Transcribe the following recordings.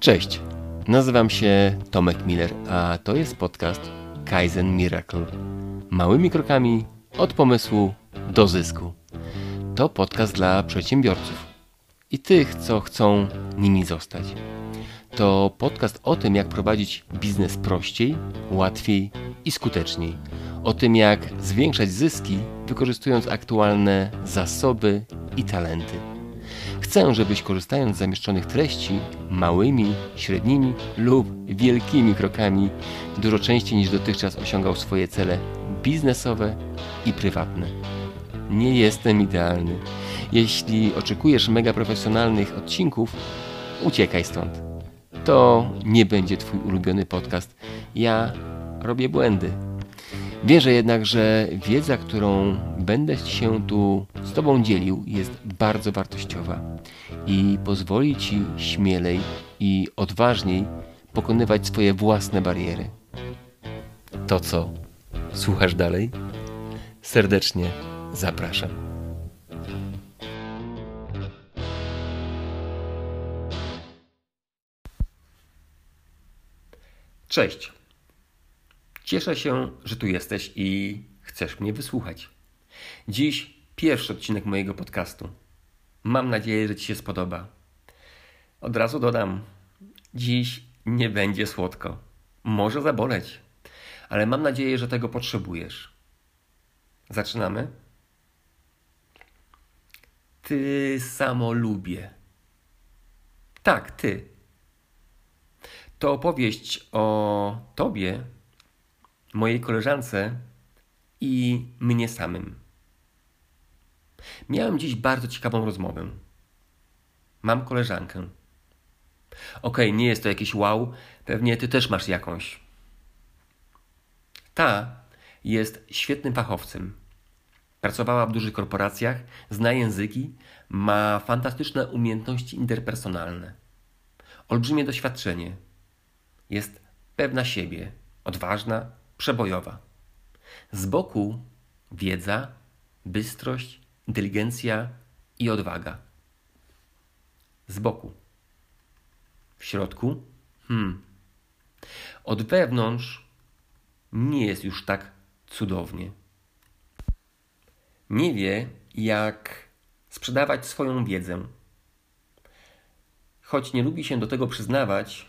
Cześć, nazywam się Tomek Miller, a to jest podcast Kaizen Miracle. Małymi krokami od pomysłu do zysku. To podcast dla przedsiębiorców i tych, co chcą nimi zostać. To podcast o tym, jak prowadzić biznes prościej, łatwiej i skuteczniej. O tym, jak zwiększać zyski, wykorzystując aktualne zasoby i talenty. Chcę, żebyś korzystając z zamieszczonych treści małymi, średnimi lub wielkimi krokami dużo częściej niż dotychczas osiągał swoje cele biznesowe i prywatne. Nie jestem idealny. Jeśli oczekujesz mega profesjonalnych odcinków, uciekaj stąd. To nie będzie Twój ulubiony podcast. Ja robię błędy. Wierzę jednak, że wiedza, którą będę się tu z Tobą dzielił, jest bardzo wartościowa i pozwoli Ci śmielej i odważniej pokonywać swoje własne bariery. To co? Słuchasz dalej? Serdecznie zapraszam. Cześć. Cieszę się, że tu jesteś i chcesz mnie wysłuchać. Dziś pierwszy odcinek mojego podcastu. Mam nadzieję, że Ci się spodoba. Od razu dodam, dziś nie będzie słodko. Może zaboleć, ale mam nadzieję, że tego potrzebujesz. Zaczynamy? Ty samo lubię. Tak, ty. To opowieść o tobie mojej koleżance i mnie samym. Miałem dziś bardzo ciekawą rozmowę. Mam koleżankę. Okej, okay, nie jest to jakieś wow, pewnie ty też masz jakąś. Ta jest świetnym fachowcem. Pracowała w dużych korporacjach, zna języki, ma fantastyczne umiejętności interpersonalne, olbrzymie doświadczenie. Jest pewna siebie, odważna, przebojowa. Z boku wiedza, bystrość, inteligencja i odwaga. Z boku. W środku? Hmm. Od wewnątrz nie jest już tak cudownie. Nie wie, jak sprzedawać swoją wiedzę. Choć nie lubi się do tego przyznawać,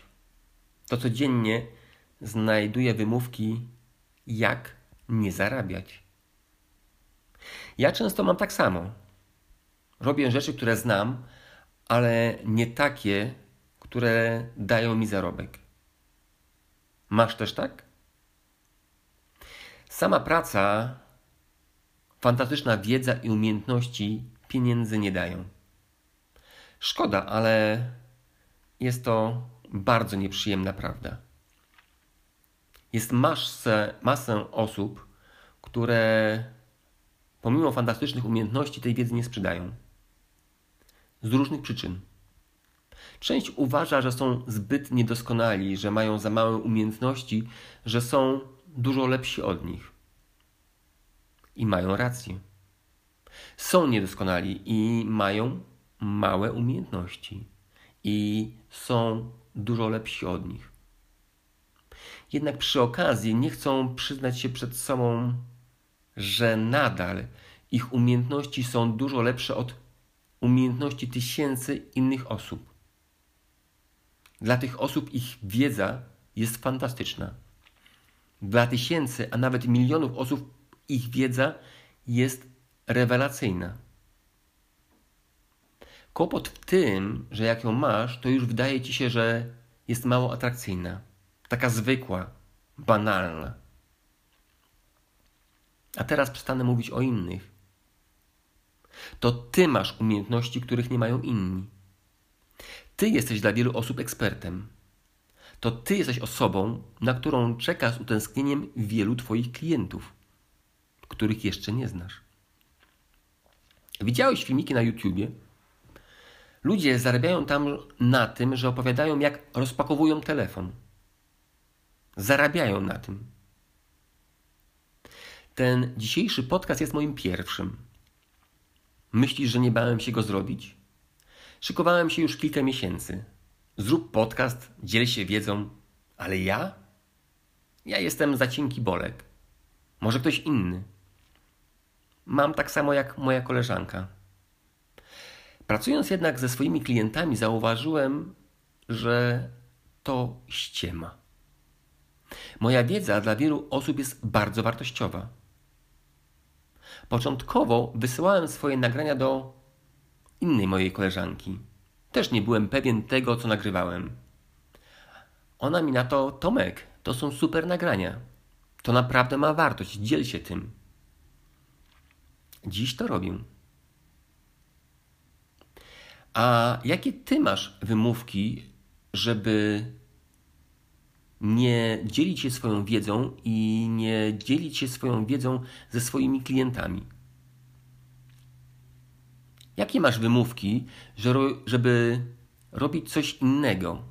to codziennie znajduje wymówki jak nie zarabiać. Ja często mam tak samo. Robię rzeczy, które znam, ale nie takie, które dają mi zarobek. Masz też tak? Sama praca, fantastyczna wiedza i umiejętności pieniędzy nie dają. Szkoda, ale jest to bardzo nieprzyjemna prawda jest masę, masę osób, które pomimo fantastycznych umiejętności tej wiedzy nie sprzedają. Z różnych przyczyn. Część uważa, że są zbyt niedoskonali, że mają za małe umiejętności, że są dużo lepsi od nich. I mają rację. Są niedoskonali i mają małe umiejętności. I są dużo lepsi od nich jednak przy okazji nie chcą przyznać się przed sobą, że nadal ich umiejętności są dużo lepsze od umiejętności tysięcy innych osób. Dla tych osób ich wiedza jest fantastyczna. Dla tysięcy, a nawet milionów osób ich wiedza jest rewelacyjna. Kłopot w tym, że jak ją masz, to już wydaje ci się, że jest mało atrakcyjna taka zwykła, banalna. A teraz przestanę mówić o innych. To ty masz umiejętności, których nie mają inni. Ty jesteś dla wielu osób ekspertem. To ty jesteś osobą, na którą czeka z utęsknieniem wielu twoich klientów, których jeszcze nie znasz. Widziałeś filmiki na YouTubie? Ludzie zarabiają tam na tym, że opowiadają, jak rozpakowują telefon zarabiają na tym. Ten dzisiejszy podcast jest moim pierwszym. Myślisz, że nie bałem się go zrobić? Szykowałem się już kilka miesięcy, zrób podcast, dziel się wiedzą, ale ja? Ja jestem za cienki bolek. Może ktoś inny. Mam tak samo jak moja koleżanka. Pracując jednak ze swoimi klientami, zauważyłem, że to ściema. Moja wiedza dla wielu osób jest bardzo wartościowa. Początkowo wysyłałem swoje nagrania do innej mojej koleżanki. Też nie byłem pewien tego, co nagrywałem. Ona mi na to, Tomek, to są super nagrania. To naprawdę ma wartość, dziel się tym. Dziś to robię. A jakie ty masz wymówki, żeby nie dzielić się swoją wiedzą i nie dzielić się swoją wiedzą ze swoimi klientami? Jakie masz wymówki, żeby robić coś innego?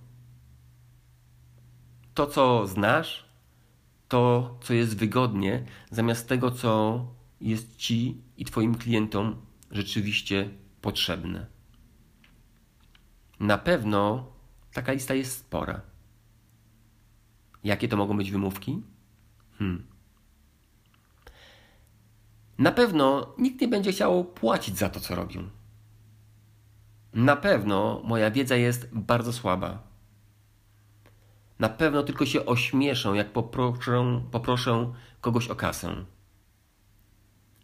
To, co znasz, to, co jest wygodnie, zamiast tego, co jest Ci i Twoim klientom rzeczywiście potrzebne. Na pewno taka lista jest spora. Jakie to mogą być wymówki? Hmm. Na pewno nikt nie będzie chciał płacić za to, co robią. Na pewno moja wiedza jest bardzo słaba. Na pewno tylko się ośmieszą, jak poproszę, poproszę kogoś o kasę.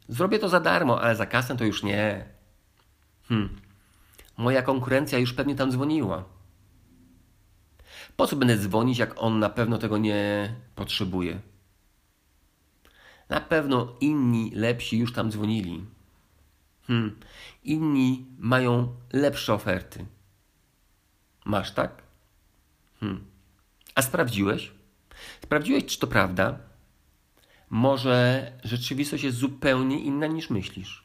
Zrobię to za darmo, ale za kasę to już nie. Hmm. Moja konkurencja już pewnie tam dzwoniła. Po co będę dzwonić, jak on na pewno tego nie potrzebuje? Na pewno inni lepsi już tam dzwonili. Hmm. Inni mają lepsze oferty. Masz tak? Hmm. A sprawdziłeś? Sprawdziłeś, czy to prawda? Może rzeczywistość jest zupełnie inna niż myślisz.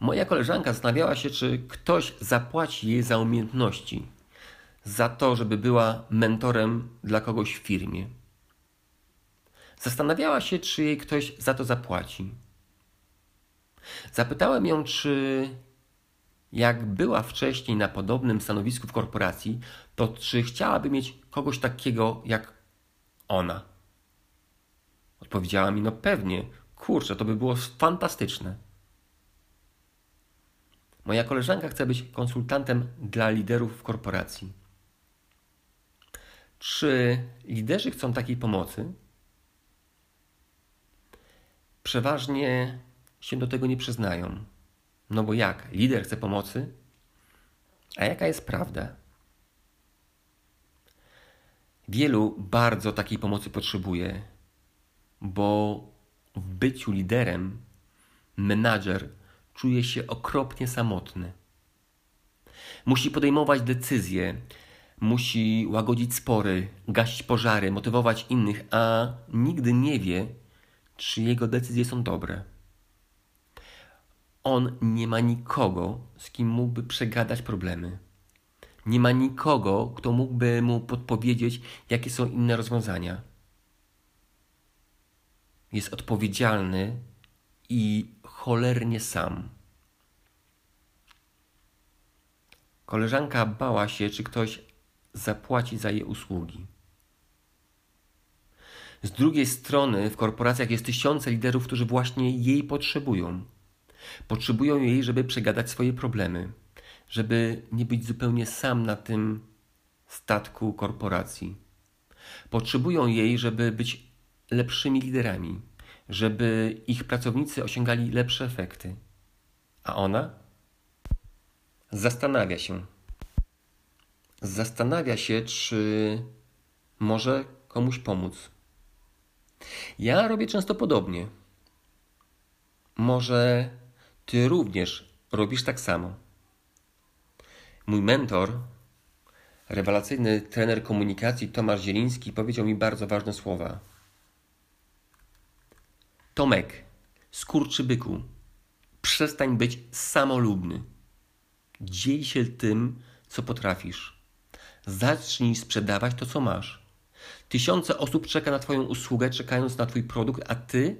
Moja koleżanka zastanawiała się, czy ktoś zapłaci jej za umiejętności, za to, żeby była mentorem dla kogoś w firmie. Zastanawiała się, czy jej ktoś za to zapłaci. Zapytałem ją, czy jak była wcześniej na podobnym stanowisku w korporacji, to czy chciałaby mieć kogoś takiego jak ona? Odpowiedziała mi, no pewnie, kurczę, to by było fantastyczne. Moja koleżanka chce być konsultantem dla liderów w korporacji. Czy liderzy chcą takiej pomocy? Przeważnie się do tego nie przyznają. No bo jak? Lider chce pomocy? A jaka jest prawda? Wielu bardzo takiej pomocy potrzebuje, bo w byciu liderem menadżer czuje się okropnie samotny. Musi podejmować decyzje, musi łagodzić spory, gasić pożary, motywować innych, a nigdy nie wie, czy jego decyzje są dobre. On nie ma nikogo, z kim mógłby przegadać problemy. Nie ma nikogo, kto mógłby mu podpowiedzieć, jakie są inne rozwiązania. Jest odpowiedzialny i cholernie sam. Koleżanka bała się, czy ktoś zapłaci za jej usługi. Z drugiej strony, w korporacjach jest tysiące liderów, którzy właśnie jej potrzebują. Potrzebują jej, żeby przegadać swoje problemy, żeby nie być zupełnie sam na tym statku korporacji. Potrzebują jej, żeby być lepszymi liderami, żeby ich pracownicy osiągali lepsze efekty. A ona zastanawia się. Zastanawia się, czy może komuś pomóc. Ja robię często podobnie. Może ty również robisz tak samo. Mój mentor, rewelacyjny trener komunikacji Tomasz Zieliński powiedział mi bardzo ważne słowa. Tomek, skurczybyku, przestań być samolubny. Dziel się tym, co potrafisz. Zacznij sprzedawać to, co masz. Tysiące osób czeka na Twoją usługę, czekając na Twój produkt, a Ty,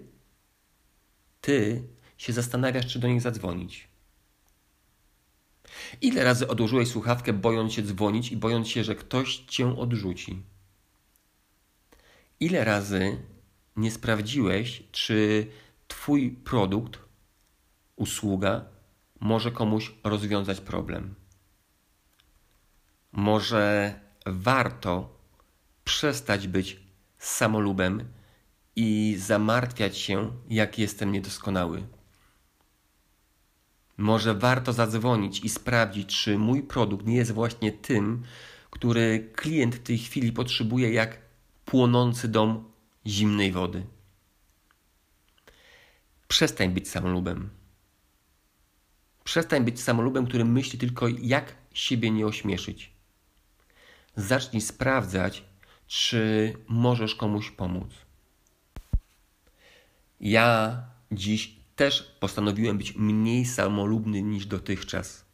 Ty się zastanawiasz, czy do nich zadzwonić. Ile razy odłożyłeś słuchawkę, bojąc się dzwonić i bojąc się, że ktoś cię odrzuci? Ile razy nie sprawdziłeś, czy Twój produkt, usługa może komuś rozwiązać problem? Może warto przestać być samolubem i zamartwiać się, jak jestem niedoskonały. Może warto zadzwonić i sprawdzić, czy mój produkt nie jest właśnie tym, który klient w tej chwili potrzebuje, jak płonący dom zimnej wody. Przestań być samolubem. Przestań być samolubem, który myśli tylko, jak siebie nie ośmieszyć. Zacznij sprawdzać, czy możesz komuś pomóc. Ja dziś też postanowiłem być mniej samolubny niż dotychczas.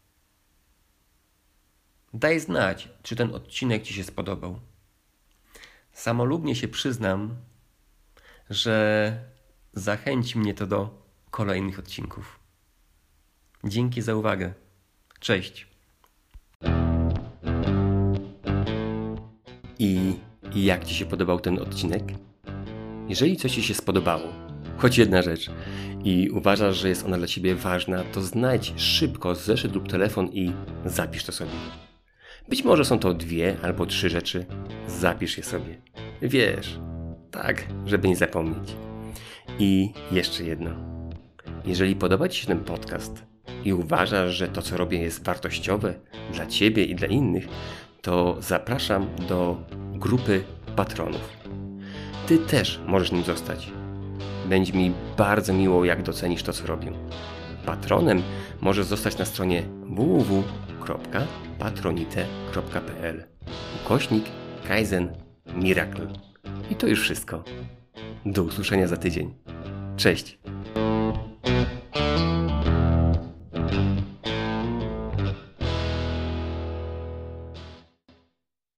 Daj znać, czy ten odcinek Ci się spodobał. Samolubnie się przyznam, że zachęci mnie to do kolejnych odcinków. Dzięki za uwagę. Cześć. I jak Ci się podobał ten odcinek? Jeżeli coś Ci się spodobało, choć jedna rzecz, i uważasz, że jest ona dla Ciebie ważna, to znajdź szybko zeszyt lub telefon i zapisz to sobie. Być może są to dwie albo trzy rzeczy. Zapisz je sobie. Wiesz, tak, żeby nie zapomnieć. I jeszcze jedno. Jeżeli podoba Ci się ten podcast i uważasz, że to, co robię, jest wartościowe dla Ciebie i dla innych, to zapraszam do grupy patronów. Ty też możesz nim zostać. Będzie mi bardzo miło, jak docenisz to, co robię. Patronem możesz zostać na stronie www.patronite.pl ukośnik Kaizen Miracle. I to już wszystko. Do usłyszenia za tydzień. Cześć!